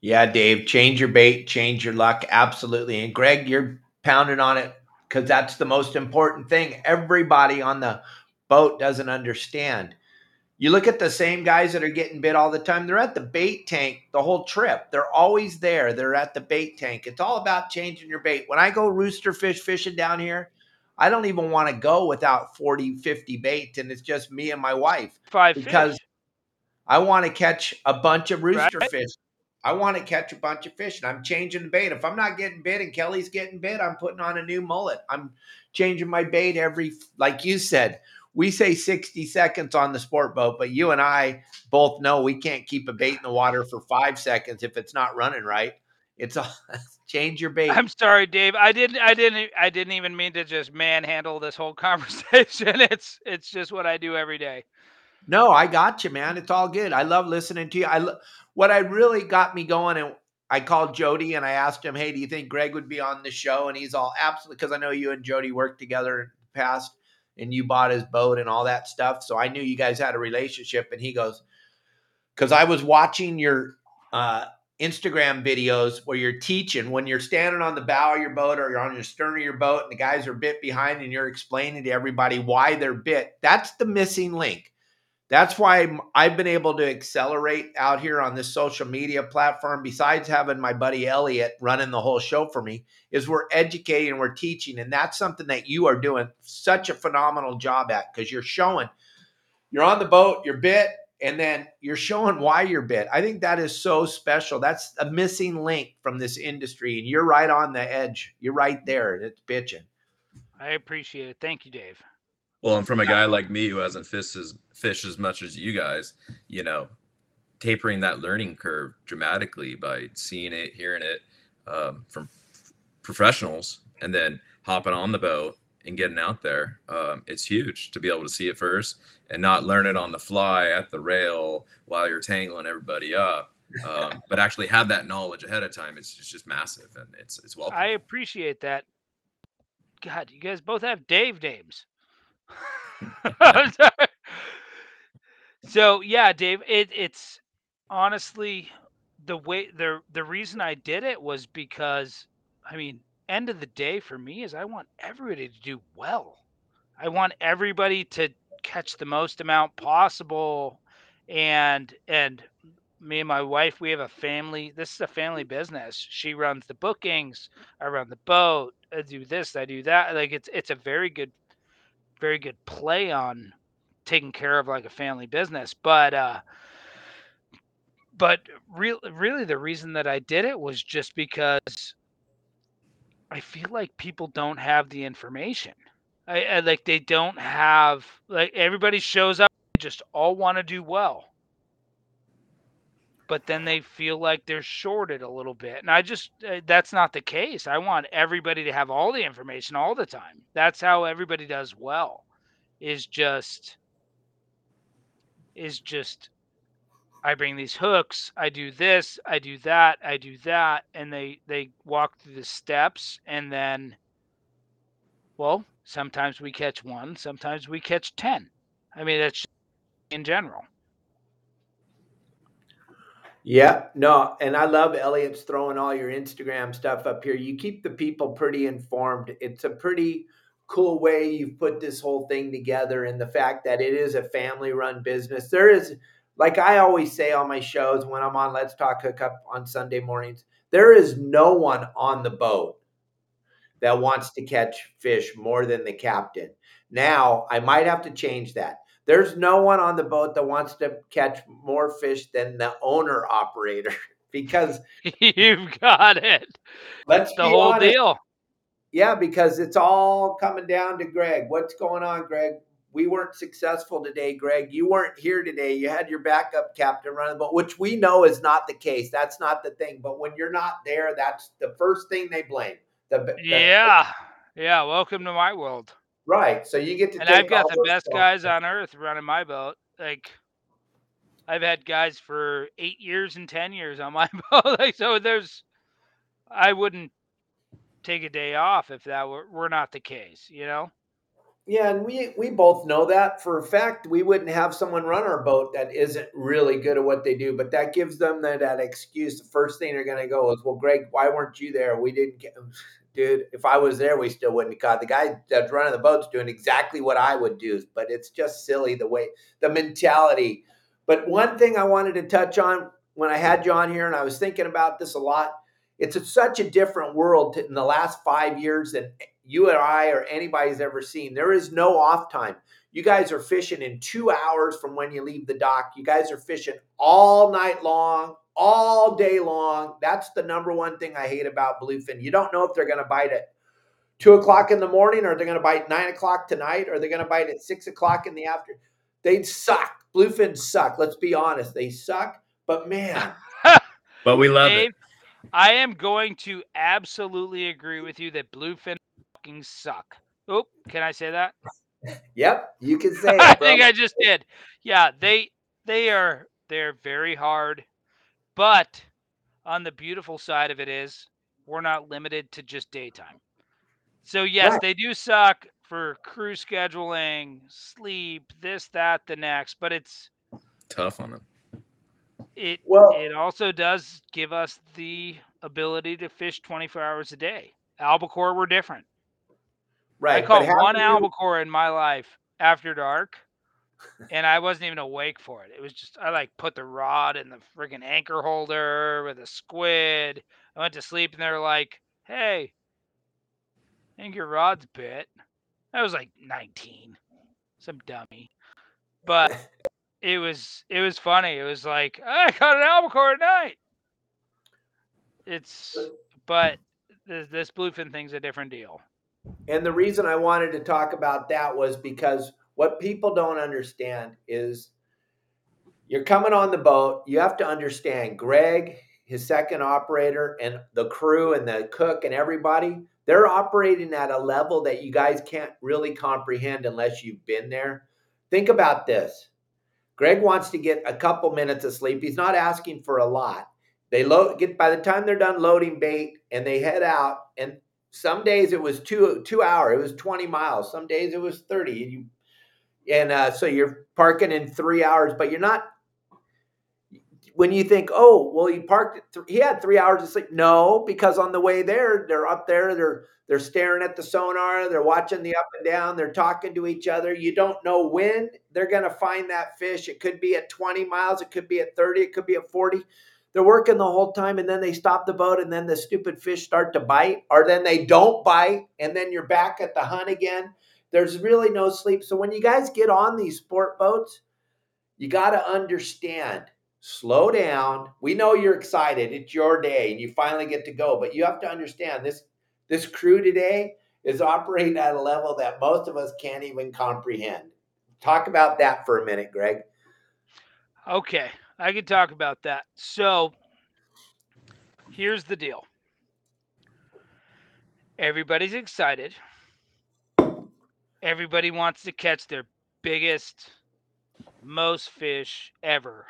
Yeah, Dave, change your bait, change your luck. Absolutely. And Greg, you're pounding on it because that's the most important thing. Everybody on the boat doesn't understand. You look at the same guys that are getting bit all the time, they're at the bait tank the whole trip. They're always there. They're at the bait tank. It's all about changing your bait. When I go rooster fish fishing down here, I don't even want to go without 40, 50 baits. And it's just me and my wife Five because fish. I want to catch a bunch of rooster Right. fish. I want to catch a bunch of fish, and I'm changing the bait. If I'm not getting bit and Kelly's getting bit, I'm putting on a new mullet. I'm changing my bait every, like you said. We say 60 seconds on the sport boat, but you and I both know we can't keep a bait in the water for five seconds if it's not running right. It's a change your bait. I'm sorry, Dave. I didn't. I didn't. I didn't even mean to just manhandle this whole conversation. It's it's just what I do every day. No, I got you, man. It's all good. I love listening to you. I lo- what I really got me going, and I called Jody and I asked him, "Hey, do you think Greg would be on the show?" And he's all absolutely because I know you and Jody worked together in the past, and you bought his boat and all that stuff. So I knew you guys had a relationship. And he goes, "Because I was watching your uh, Instagram videos where you're teaching when you're standing on the bow of your boat or you're on your stern of your boat, and the guys are bit behind, and you're explaining to everybody why they're bit. That's the missing link." That's why I've been able to accelerate out here on this social media platform. Besides having my buddy Elliot running the whole show for me, is we're educating and we're teaching, and that's something that you are doing such a phenomenal job at because you're showing you're on the boat, you're bit, and then you're showing why you're bit. I think that is so special. That's a missing link from this industry, and you're right on the edge. You're right there. It's bitching. I appreciate it. Thank you, Dave. Well, and from a guy like me who hasn't fished as fished as much as you guys, you know, tapering that learning curve dramatically by seeing it, hearing it um, from professionals, and then hopping on the boat and getting out there. Um, it's huge to be able to see it first and not learn it on the fly at the rail while you're tangling everybody up. Um, but actually have that knowledge ahead of time. It's, it's just massive and it's it's well. I appreciate that. God, you guys both have Dave names. so yeah, Dave, it, it's honestly the way the the reason I did it was because I mean, end of the day for me is I want everybody to do well. I want everybody to catch the most amount possible and and me and my wife we have a family this is a family business she runs the bookings i run the boat i do this i do that like it's it's a very good very good play on taking care of like a family business but uh but real, really the reason that i did it was just because i feel like people don't have the information. I, I like they don't have like everybody shows up they just all want to do well but then they feel like they're shorted a little bit. And I just, uh, that's not the case. I want everybody to have all the information all the time. That's how everybody does well, is just, is just, I bring these hooks, I do this, I do that, I do that. And they, they walk through the steps and then, well, sometimes we catch one, sometimes we catch 10. I mean, that's in general. Yeah, no, and I love Elliot's throwing all your Instagram stuff up here. You keep the people pretty informed. It's a pretty cool way you've put this whole thing together, and the fact that it is a family run business. There is, like I always say on my shows when I'm on Let's Talk Hookup on Sunday mornings, there is no one on the boat that wants to catch fish more than the captain. Now, I might have to change that. There's no one on the boat that wants to catch more fish than the owner operator because you've got it. That's the whole honest. deal. Yeah, because it's all coming down to Greg. What's going on, Greg? We weren't successful today, Greg. You weren't here today. You had your backup captain running, but which we know is not the case. That's not the thing. But when you're not there, that's the first thing they blame. The, the yeah, yeah. Welcome to my world. Right. So you get to And I've got the best stuff. guys on earth running my boat. Like I've had guys for eight years and ten years on my boat. like so there's I wouldn't take a day off if that were, were not the case, you know? Yeah, and we we both know that for a fact. We wouldn't have someone run our boat that isn't really good at what they do, but that gives them that, that excuse. The first thing they're going to go is, "Well, Greg, why weren't you there? We didn't get." Dude, if I was there, we still wouldn't have caught. The guy that's running the boat's doing exactly what I would do, but it's just silly the way the mentality. But one thing I wanted to touch on when I had you on here, and I was thinking about this a lot, it's a, such a different world in the last five years than you and I or anybody's ever seen. There is no off time. You guys are fishing in two hours from when you leave the dock. You guys are fishing all night long, all day long. That's the number one thing I hate about bluefin. You don't know if they're going to bite at two o'clock in the morning, or they're going to bite nine o'clock tonight, or they're going to bite at six o'clock in the afternoon. They suck. Bluefin suck. Let's be honest. They suck. But man, but we love Dave, it. I am going to absolutely agree with you that bluefin fucking suck. Oh, can I say that? yep, you can say. It, I think I just did. Yeah, they they are they're very hard. But on the beautiful side of it is we're not limited to just daytime. So yes, right. they do suck for crew scheduling, sleep, this, that, the next, but it's tough on them. It well, it also does give us the ability to fish 24 hours a day. Albacore were different. Right. I caught one albacore in my life after dark and I wasn't even awake for it. It was just I like put the rod in the friggin' anchor holder with a squid. I went to sleep and they're like, "Hey, I think your rod's bit." I was like 19, some dummy, but it was it was funny. It was like I caught an albacore at night. It's but this, this bluefin thing's a different deal. And the reason I wanted to talk about that was because what people don't understand is you're coming on the boat. You have to understand Greg, his second operator, and the crew and the cook and everybody, they're operating at a level that you guys can't really comprehend unless you've been there. Think about this. Greg wants to get a couple minutes of sleep. He's not asking for a lot. They load get by the time they're done loading bait and they head out. And some days it was two two hour. It was twenty miles. Some days it was thirty. And you and uh, so you're parking in three hours, but you're not. When you think, oh, well, he parked. Th- he had three hours of sleep. No, because on the way there, they're up there. They're they're staring at the sonar. They're watching the up and down. They're talking to each other. You don't know when they're going to find that fish. It could be at 20 miles. It could be at 30. It could be at 40 they're working the whole time and then they stop the boat and then the stupid fish start to bite or then they don't bite and then you're back at the hunt again there's really no sleep so when you guys get on these sport boats you got to understand slow down we know you're excited it's your day and you finally get to go but you have to understand this this crew today is operating at a level that most of us can't even comprehend talk about that for a minute greg okay I can talk about that. So here's the deal. Everybody's excited. Everybody wants to catch their biggest, most fish ever.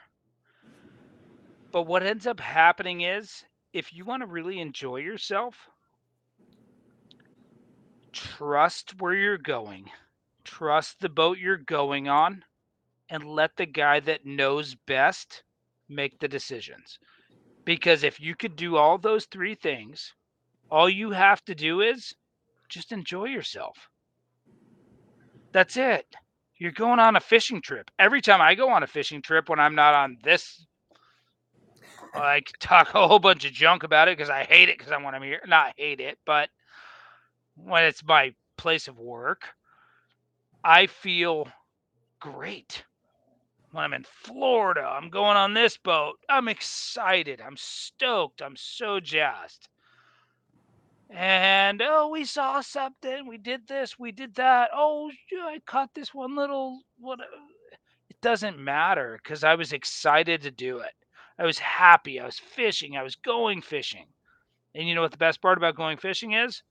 But what ends up happening is if you want to really enjoy yourself, trust where you're going, trust the boat you're going on, and let the guy that knows best make the decisions. Because if you could do all those three things, all you have to do is just enjoy yourself. That's it. You're going on a fishing trip. Every time I go on a fishing trip when I'm not on this I talk a whole bunch of junk about it because I hate it because I want to here. Not hate it, but when it's my place of work, I feel great when I'm in Florida. I'm going on this boat. I'm excited. I'm stoked. I'm so jazzed. And oh, we saw something. We did this. We did that. Oh, I caught this one little what. Uh, it doesn't matter because I was excited to do it. I was happy. I was fishing. I was going fishing. And you know what the best part about going fishing is?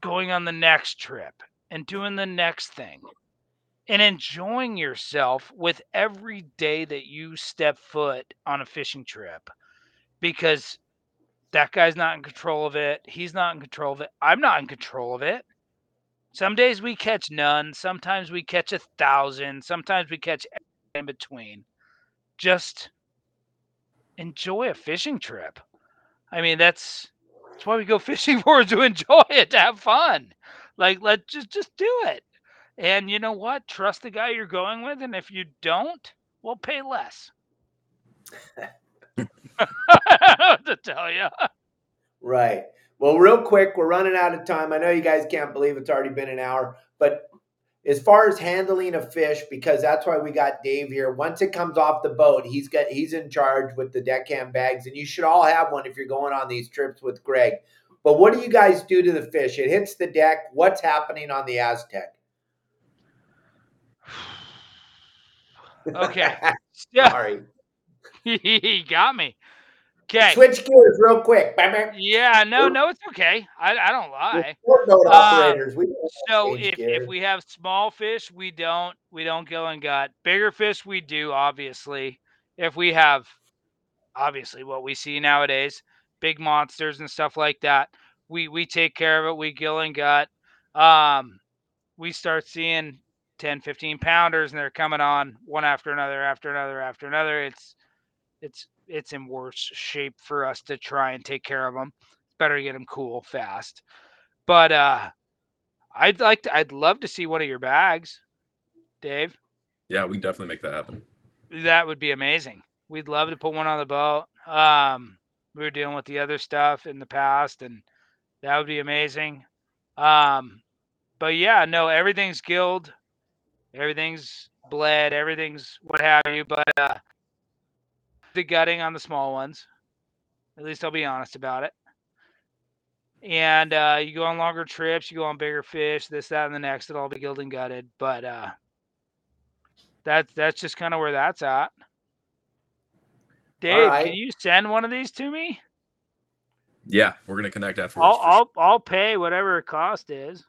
Going on the next trip and doing the next thing and enjoying yourself with every day that you step foot on a fishing trip because that guy's not in control of it. He's not in control of it. I'm not in control of it. Some days we catch none. Sometimes we catch a thousand. Sometimes we catch in between. Just enjoy a fishing trip. I mean, that's that's why we go fishing for to enjoy it, to have fun. Like, let's just just do it. And you know what? Trust the guy you're going with, and if you don't, we'll pay less. to tell you. Right. Well, real quick, we're running out of time. I know you guys can't believe it's already been an hour, but as far as handling a fish, because that's why we got Dave here. Once it comes off the boat, he's got he's in charge with the deckhand bags, and you should all have one if you're going on these trips with Greg. But what do you guys do to the fish? It hits the deck. What's happening on the Aztec? Okay. Sorry. he got me. Okay. Switch gears real quick. Yeah, no, no, it's okay. I, I don't lie. Boat uh, operators. We so if, if we have small fish, we don't we don't gill and gut. Bigger fish, we do obviously. If we have obviously what we see nowadays, big monsters and stuff like that, we we take care of it. We gill and gut. Um, we start seeing 10 15 pounders and they're coming on one after another after another after another it's it's it's in worse shape for us to try and take care of them it's better to get them cool fast but uh i'd like to i'd love to see one of your bags dave Yeah, we can definitely make that happen. That would be amazing. We'd love to put one on the boat. Um, we were dealing with the other stuff in the past, and that would be amazing. Um, but yeah, no, everything's gilled, everything's bled, everything's what have you. But uh, the gutting on the small ones. At least I'll be honest about it. And uh, you go on longer trips, you go on bigger fish, this, that, and the next. It'll all be gilled and gutted. But uh, that's that's just kind of where that's at. Dave, right. can you send one of these to me? Yeah, we're gonna connect afterwards. I'll for sure. I'll I'll pay whatever it cost is.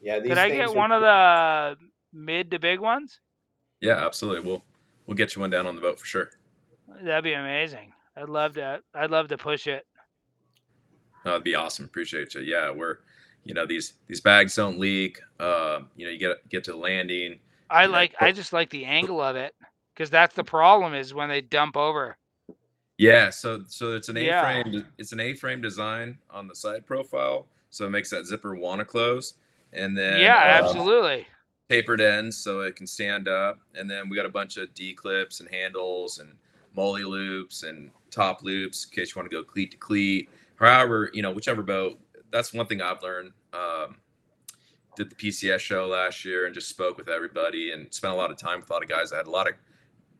Yeah, these Could I get are- one of the mid to big ones? Yeah, absolutely. We'll we'll get you one down on the boat for sure. That'd be amazing. I'd love to. I'd love to push it. Uh, that'd be awesome. Appreciate you. Yeah, we're you know these these bags don't leak. Um, you know, you get get to landing. I Yeah, like. I just like the angle of it because that's the problem is when they dump over. Yeah, so so it's an A-frame. de- It's an A-frame design on the side profile, so it makes that zipper want to close, and then yeah, uh, absolutely. tapered ends so it can stand up, and then we got a bunch of D clips and handles and MOLLE loops and top loops in case you want to go cleat to cleat. However, you know whichever boat. That's one thing I've learned. Um, did the PCS show last year and just spoke with everybody and spent a lot of time with a lot of guys that had a lot of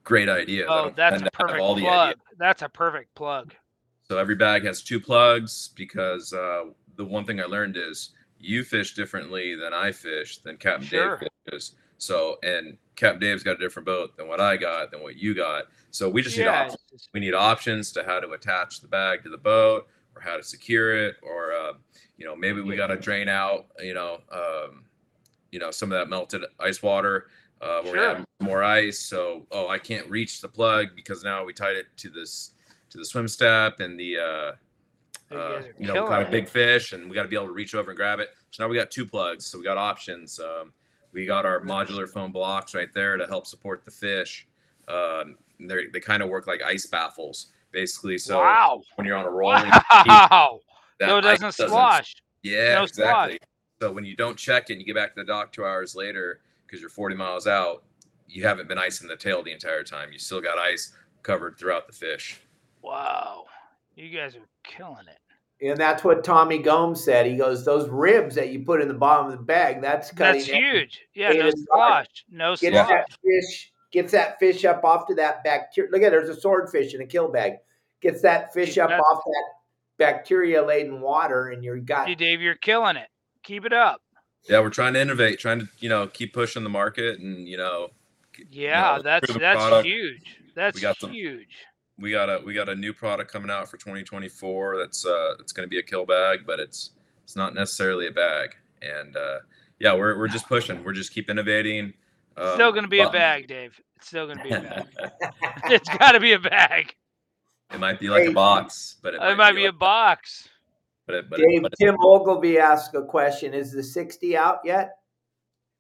great ideas. Oh, that's a perfect plug. That's a perfect plug. So every bag has two plugs because uh, the one thing I learned is you fish differently than I fish than Captain Sure. Dave fishes. So and Captain Dave's got a different boat than what I got than what you got. So we just need options. We need options to how to attach the bag to the boat or how to secure it or uh, you know maybe we got to drain out you know um, you know some of that melted ice water. Uh, we're Sure. have more ice, so oh I can't reach the plug because now we tied it to this to the swim step and the uh, You uh, you know, kind of big fish, and we got to be able to reach over and grab it. So now we got two plugs, so we got options. Um, we got our modular foam blocks right there to help support the fish. Um, they they kind of work like ice baffles, basically. So wow. when you're on a rolling, Wow. that So it doesn't slosh. Yeah, No exactly. So when you don't check it, and you get back to the dock two hours later because you're 40 miles out, you haven't been icing the tail the entire time. You still got ice covered throughout the fish. Wow. You guys are killing it. And that's what Tommy Gomes said. He goes, "Those ribs that you put in the bottom of the bag, that's cutting. That's huge. Yeah, no and slosh. No Gets slosh. that fish, gets that fish up off to that bacteria. Look at there's a swordfish in a kill bag. Gets that fish up that's- off that bacteria laden water, and you're got Hey, Dave, you're killing it. Keep it up. Yeah, we're trying to innovate, trying to you know keep pushing the market, and you know, k- you Yeah, know, that's that's product. huge. That's We some- huge. We got a we got a new product coming out for 2024. That's uh it's going to be a kill bag, but it's it's not necessarily a bag. And uh, yeah, we're we're just pushing. We're just keep innovating. Um, Still gonna be a bag, Dave. It's still gonna be a bag. it's gotta be a bag. it might be like Hey, a box, but it, It might be a like- box. But it, but it, Dave. but it, Tim Ogilvy asked a question: Is the sixty out yet?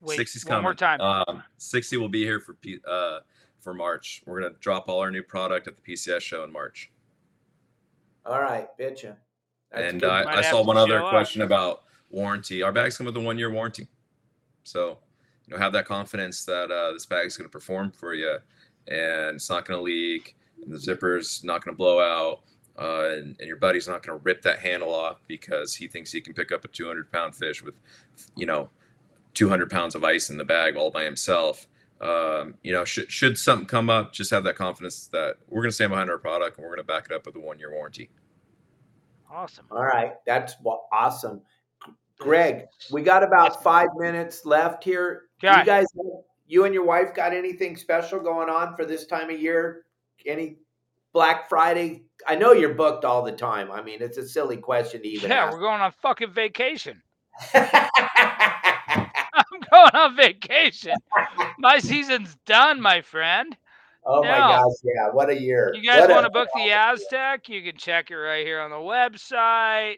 Wait, 60's one coming. more time. Um, 60 will be here for P- uh for March. We're gonna drop all our new product at the PCS show in March. All right, bitcha. That's and good. uh, I saw one other show up. question about warranty. Our bags come with a one year warranty, so you know have that confidence that uh, this bag is going to perform for you, and it's not going to leak, and the zipper's not going to blow out, uh, and, and your buddy's not going to rip that handle off because he thinks he can pick up a 200 pound fish with, you know, 200 pounds of ice in the bag all by himself. Um, you know, should should something come up, just have that confidence that we're going to stand behind our product and we're going to back it up with a one year warranty. Awesome. All right, that's awesome. Greg, we got about five minutes left here. Okay. You guys, you and your wife got anything special going on for this time of year? Any Black Friday? I know you're booked all the time. I mean, it's a silly question to even Yeah, ask. we're going on fucking vacation. Going on vacation. My season's done, my friend. oh my No. gosh, yeah, what a year. You guys want to book the Aztec? You can check it right here on the website.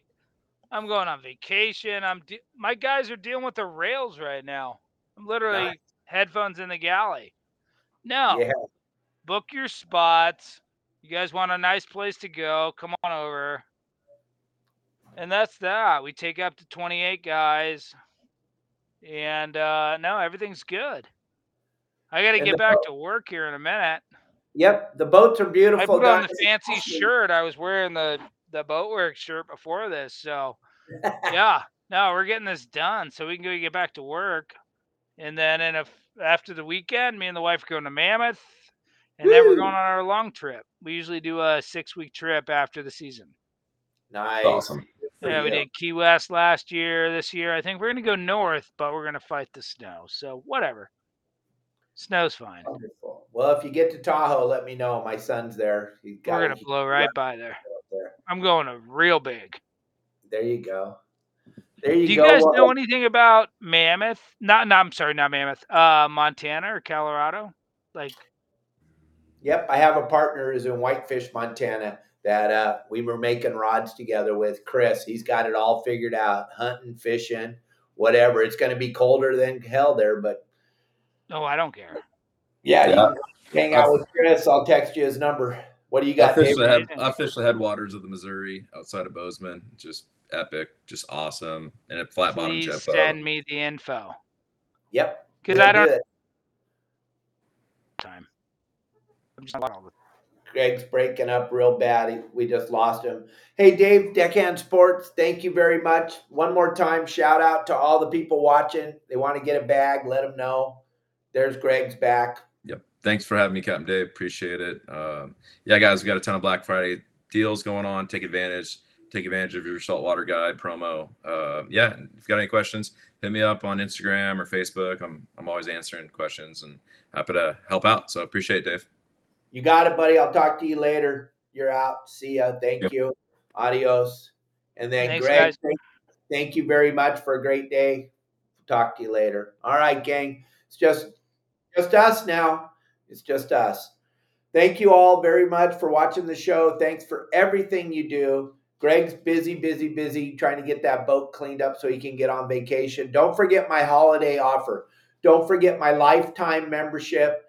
I'm going on vacation. I'm de- my guys are dealing with the rails right now. I'm literally Nice. headphones in the galley. No, Yeah, book your spots. You guys want a nice place to go? Come on over. And that's that. We take up to 28 guys. And uh no, everything's good. I got to And get back boat- to work here in a minute. Yep, the boats are beautiful. I beautiful. put on the guys. fancy shirt. I was wearing the the boatwork shirt before this, so yeah. No, we're getting this done so we can go get back to work. And then in a f after the weekend, me and the wife are going to Mammoth, and then we're going on our long trip. We usually do a six week trip after the season. nice. Awesome. Yeah, we did Key West last year. This year, I think we're gonna go north, but we're gonna fight the snow. So whatever. Snow's fine. Wonderful. Well, if you get to Tahoe, let me know. My son's there. He's got We're gonna blow right by there. there. I'm going to real big. There you go. There you Do you go. guys know anything about Mammoth? Not, no, I'm sorry, not Mammoth. Uh, Montana or Colorado? Like, Yep, I have a partner who's in Whitefish, Montana, that uh, we were making rods together with. Chris, he's got it all figured out. Hunting, fishing, whatever. It's going to be colder than hell there, but oh, I don't care. yeah, Yeah. you can hang out with Chris. I'll text you his number. What do you got, fished, the David? head, I fished the headwaters of the Missouri outside of Bozeman. Just epic, just awesome. And a flat bottom Please jet send me the info Yep. because I don't do time. I'm just all the- Greg's breaking up real bad. We just lost him. Hey, Dave, Deckhand Sports, thank you very much. One more time, shout out to all the people watching. They want to get a bag, let them know. There's Greg's back. Yep. Thanks for having me, Captain Dave. Appreciate it. Um, yeah, guys, we got a ton of Black Friday deals going on. Take advantage. Take advantage of your saltwater guide promo. Uh, yeah, if you got any questions, hit me up on Instagram or Facebook. I'm I'm always answering questions and happy to help out. So appreciate it, Dave. You got it, buddy. I'll talk to you later. You're out. See ya. Thank Yep. you. Adios. And then, Thanks, Greg, guys. thank, thank you very much for a great day. Talk to you later. All right, gang. It's just just us now. It's just us. Thank you all very much for watching the show. Thanks for everything you do. Greg's busy, busy, busy trying to get that boat cleaned up so he can get on vacation. Don't forget my holiday offer. Don't forget my lifetime membership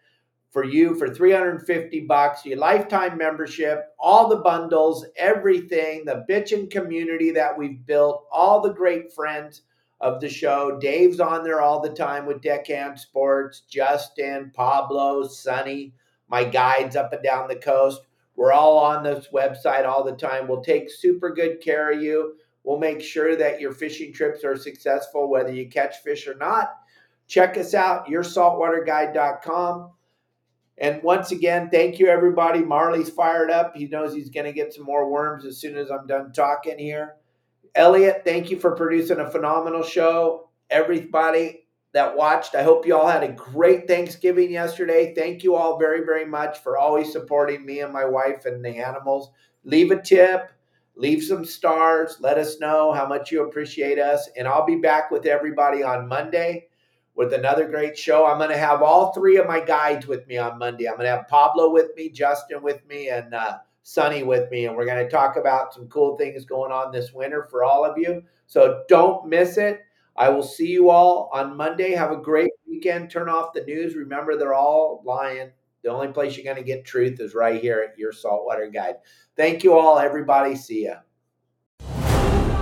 for you for 350 bucks your lifetime membership all the bundles everything the bitchin community that we've built all the great friends of the show. Dave's on there all the time with deckhand sports justin pablo Sunny, my guides up and down the coast. We're all on this website all the time. We'll take super good care of you. We'll make sure that your fishing trips are successful whether you catch fish or not. Check us out yoursaltwaterguide.com and once again, thank you, everybody. Marley's fired up. He knows he's going to get some more worms as soon as I'm done talking here. Elliot, thank you for producing a phenomenal show. Everybody that watched, I hope you all had a great Thanksgiving yesterday. Thank you all very, very much for always supporting me and my wife and the animals. Leave a tip, leave some stars, let us know how much you appreciate us. And I'll be back with everybody on Monday with another great show. I'm going to have all three of my guides with me on Monday. I'm going to have Pablo with me, Justin with me, and uh, Sonny with me. And we're going to talk about some cool things going on this winter for all of you. So don't miss it. I will see you all on Monday. Have a great weekend. Turn off the news. Remember, they're all lying. The only place you're going to get truth is right here at your Saltwater Guide. Thank you all, everybody. See ya.